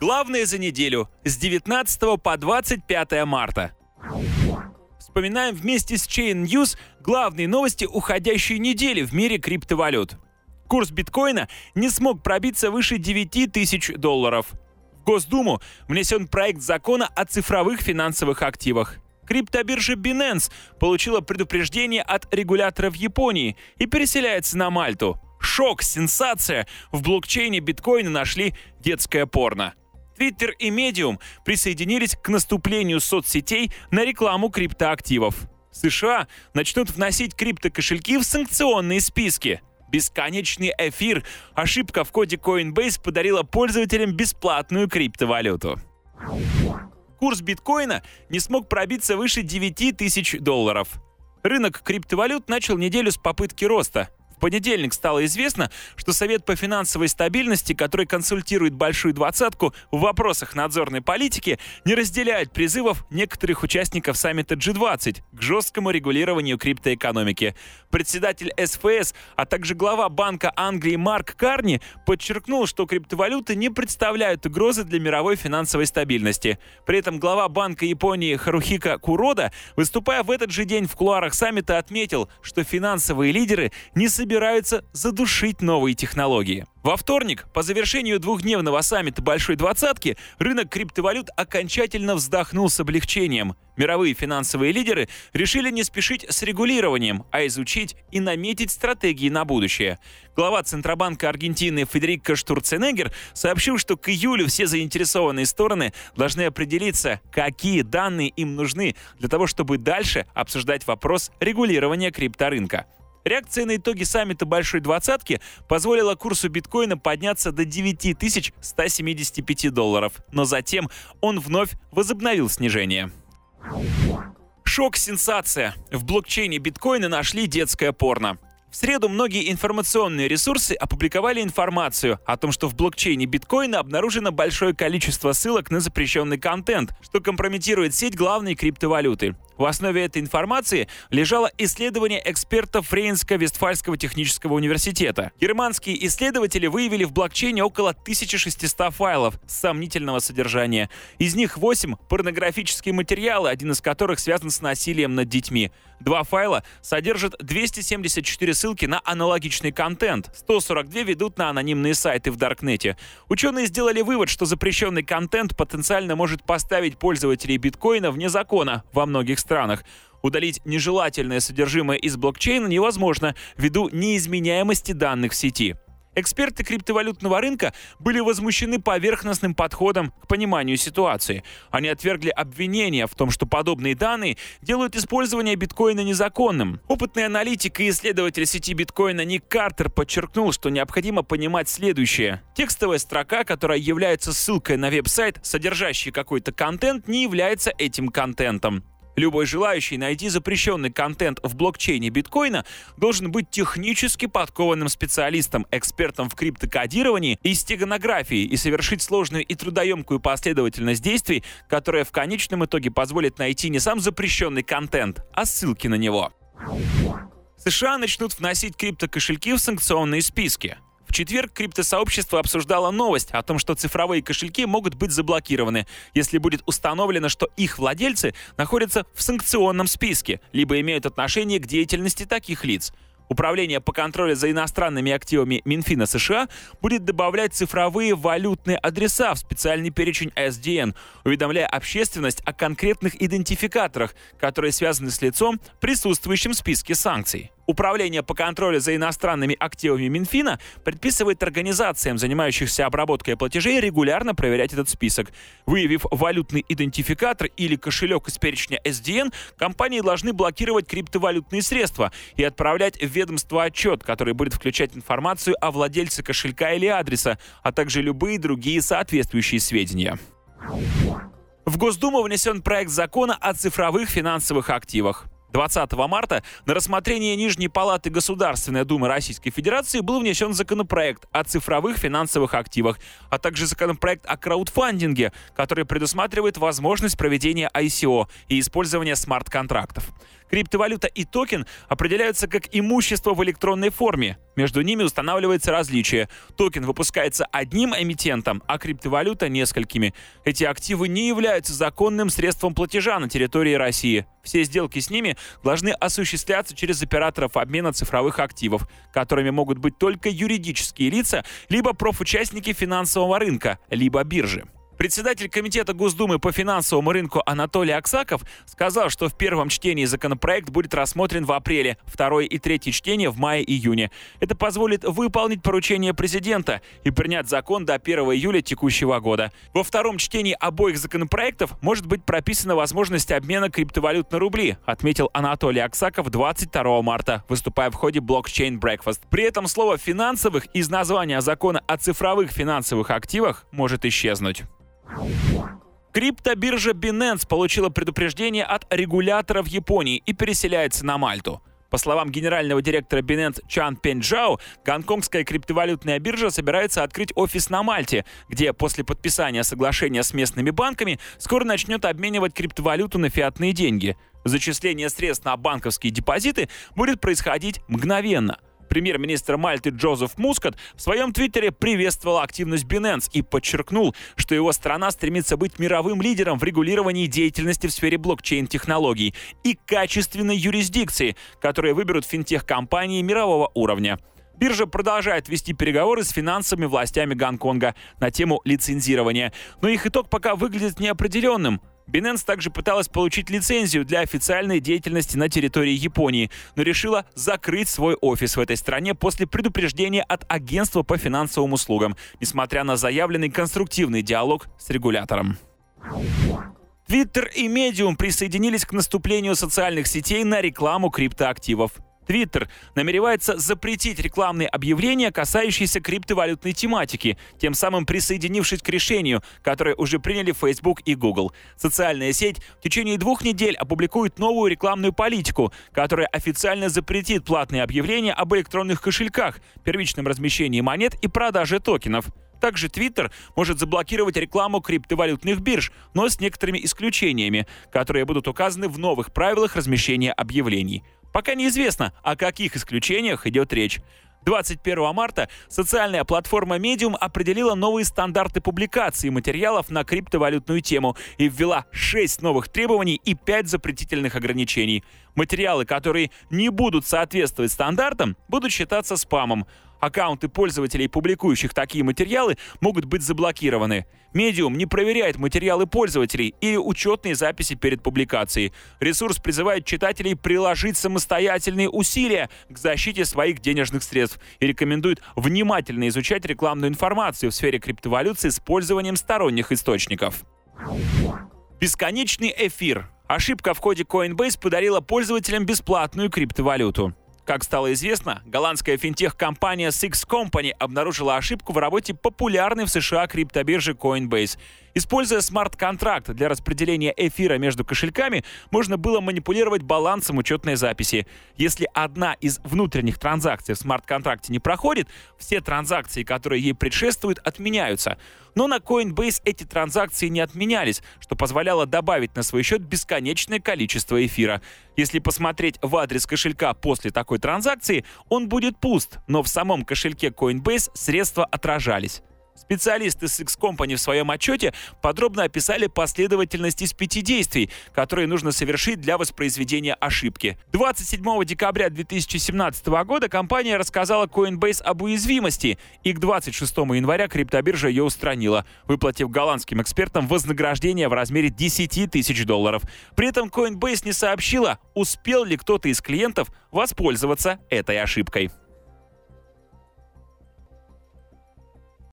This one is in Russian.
Главное за неделю с 19 по 25 марта. Вспоминаем вместе с Chain News главные новости уходящей недели в мире криптовалют. Курс биткоина не смог пробиться выше 9 тысяч долларов. В Госдуму внесен проект закона о цифровых финансовых активах. Криптобиржа Binance получила предупреждение от регулятора в Японии и переселяется на Мальту. Шок, сенсация! В блокчейне биткоина нашли детское порно. Твиттер и Medium присоединились к наступлению соцсетей на рекламу криптоактивов. США начнут вносить криптокошельки в санкционные списки. Бесконечный эфир. Ошибка в коде Coinbase подарила пользователям бесплатную криптовалюту. Курс биткоина не смог пробиться выше 9 тысяч долларов. Рынок криптовалют начал неделю с попытки роста понедельник стало известно, что Совет по финансовой стабильности, который консультирует Большую Двадцатку в вопросах надзорной политики, не разделяет призывов некоторых участников саммита G20 к жесткому регулированию криптоэкономики. Председатель СФС, а также глава Банка Англии Марк Карни подчеркнул, что криптовалюты не представляют угрозы для мировой финансовой стабильности. При этом глава Банка Японии Харухика Курода, выступая в этот же день в кулуарах саммита, отметил, что финансовые лидеры не собираются собираются задушить новые технологии. Во вторник, по завершению двухдневного саммита Большой Двадцатки, рынок криптовалют окончательно вздохнул с облегчением. Мировые финансовые лидеры решили не спешить с регулированием, а изучить и наметить стратегии на будущее. Глава Центробанка Аргентины Федерико Штурценеггер сообщил, что к июлю все заинтересованные стороны должны определиться, какие данные им нужны для того, чтобы дальше обсуждать вопрос регулирования крипторынка. Реакция на итоги саммита Большой Двадцатки позволила курсу биткоина подняться до 9175 долларов, но затем он вновь возобновил снижение. Шок-сенсация. В блокчейне биткоина нашли детское порно. В среду многие информационные ресурсы опубликовали информацию о том, что в блокчейне биткоина обнаружено большое количество ссылок на запрещенный контент, что компрометирует сеть главной криптовалюты. В основе этой информации лежало исследование экспертов Рейнско-Вестфальского технического университета. Германские исследователи выявили в блокчейне около 1600 файлов сомнительного содержания. Из них 8 — порнографические материалы, один из которых связан с насилием над детьми. Два файла содержат 274 ссылки на аналогичный контент. 142 ведут на анонимные сайты в Даркнете. Ученые сделали вывод, что запрещенный контент потенциально может поставить пользователей биткоина вне закона во многих странах странах. Удалить нежелательное содержимое из блокчейна невозможно ввиду неизменяемости данных в сети. Эксперты криптовалютного рынка были возмущены поверхностным подходом к пониманию ситуации. Они отвергли обвинения в том, что подобные данные делают использование биткоина незаконным. Опытный аналитик и исследователь сети биткоина Ник Картер подчеркнул, что необходимо понимать следующее. Текстовая строка, которая является ссылкой на веб-сайт, содержащий какой-то контент, не является этим контентом. Любой желающий найти запрещенный контент в блокчейне биткоина должен быть технически подкованным специалистом, экспертом в криптокодировании и стеганографии и совершить сложную и трудоемкую последовательность действий, которая в конечном итоге позволит найти не сам запрещенный контент, а ссылки на него. США начнут вносить криптокошельки в санкционные списки. В четверг криптосообщество обсуждало новость о том, что цифровые кошельки могут быть заблокированы, если будет установлено, что их владельцы находятся в санкционном списке, либо имеют отношение к деятельности таких лиц. Управление по контролю за иностранными активами Минфина США будет добавлять цифровые валютные адреса в специальный перечень SDN, уведомляя общественность о конкретных идентификаторах, которые связаны с лицом, присутствующим в списке санкций. Управление по контролю за иностранными активами Минфина предписывает организациям, занимающихся обработкой платежей, регулярно проверять этот список. Выявив валютный идентификатор или кошелек из перечня SDN, компании должны блокировать криптовалютные средства и отправлять в ведомство отчет, который будет включать информацию о владельце кошелька или адреса, а также любые другие соответствующие сведения. В Госдуму внесен проект закона о цифровых финансовых активах. 20 марта на рассмотрение Нижней Палаты Государственной Думы Российской Федерации был внесен законопроект о цифровых финансовых активах, а также законопроект о краудфандинге, который предусматривает возможность проведения ICO и использования смарт-контрактов. Криптовалюта и токен определяются как имущество в электронной форме. Между ними устанавливается различие. Токен выпускается одним эмитентом, а криптовалюта — несколькими. Эти активы не являются законным средством платежа на территории России. Все сделки с ними должны осуществляться через операторов обмена цифровых активов, которыми могут быть только юридические лица, либо профучастники финансового рынка, либо биржи. Председатель Комитета Госдумы по финансовому рынку Анатолий Аксаков сказал, что в первом чтении законопроект будет рассмотрен в апреле, второе и третье чтение в мае-июне. Это позволит выполнить поручение президента и принять закон до 1 июля текущего года. Во втором чтении обоих законопроектов может быть прописана возможность обмена криптовалют на рубли, отметил Анатолий Аксаков 22 марта, выступая в ходе блокчейн Breakfast. При этом слово «финансовых» из названия закона о цифровых финансовых активах может исчезнуть. Криптобиржа Binance получила предупреждение от регулятора в Японии и переселяется на Мальту. По словам генерального директора Binance Чан Пенджао, гонконгская криптовалютная биржа собирается открыть офис на Мальте, где после подписания соглашения с местными банками скоро начнет обменивать криптовалюту на фиатные деньги. Зачисление средств на банковские депозиты будет происходить мгновенно – Премьер-министр Мальты Джозеф Мускат в своем твиттере приветствовал активность Binance и подчеркнул, что его страна стремится быть мировым лидером в регулировании деятельности в сфере блокчейн-технологий и качественной юрисдикции, которые выберут финтех-компании мирового уровня. Биржа продолжает вести переговоры с финансовыми властями Гонконга на тему лицензирования, но их итог пока выглядит неопределенным. Binance также пыталась получить лицензию для официальной деятельности на территории Японии, но решила закрыть свой офис в этой стране после предупреждения от агентства по финансовым услугам, несмотря на заявленный конструктивный диалог с регулятором. Twitter и Medium присоединились к наступлению социальных сетей на рекламу криптоактивов. Twitter намеревается запретить рекламные объявления, касающиеся криптовалютной тематики, тем самым присоединившись к решению, которое уже приняли Facebook и Google. Социальная сеть в течение двух недель опубликует новую рекламную политику, которая официально запретит платные объявления об электронных кошельках, первичном размещении монет и продаже токенов. Также Twitter может заблокировать рекламу криптовалютных бирж, но с некоторыми исключениями, которые будут указаны в новых правилах размещения объявлений. Пока неизвестно, о каких исключениях идет речь. 21 марта социальная платформа Medium определила новые стандарты публикации материалов на криптовалютную тему и ввела 6 новых требований и 5 запретительных ограничений. Материалы, которые не будут соответствовать стандартам, будут считаться спамом. Аккаунты пользователей, публикующих такие материалы, могут быть заблокированы. Medium не проверяет материалы пользователей или учетные записи перед публикацией. Ресурс призывает читателей приложить самостоятельные усилия к защите своих денежных средств и рекомендует внимательно изучать рекламную информацию в сфере криптовалют с использованием сторонних источников. Бесконечный эфир. Ошибка в коде Coinbase подарила пользователям бесплатную криптовалюту. Как стало известно, голландская финтех-компания Six Company обнаружила ошибку в работе популярной в США криптобиржи Coinbase. Используя смарт-контракт для распределения эфира между кошельками, можно было манипулировать балансом учетной записи. Если одна из внутренних транзакций в смарт-контракте не проходит, все транзакции, которые ей предшествуют, отменяются. Но на Coinbase эти транзакции не отменялись, что позволяло добавить на свой счет бесконечное количество эфира. Если посмотреть в адрес кошелька после такой транзакции, он будет пуст, но в самом кошельке Coinbase средства отражались. Специалисты с X-Company в своем отчете подробно описали последовательность из пяти действий, которые нужно совершить для воспроизведения ошибки. 27 декабря 2017 года компания рассказала Coinbase об уязвимости, и к 26 января криптобиржа ее устранила, выплатив голландским экспертам вознаграждение в размере 10 тысяч долларов. При этом Coinbase не сообщила, успел ли кто-то из клиентов воспользоваться этой ошибкой.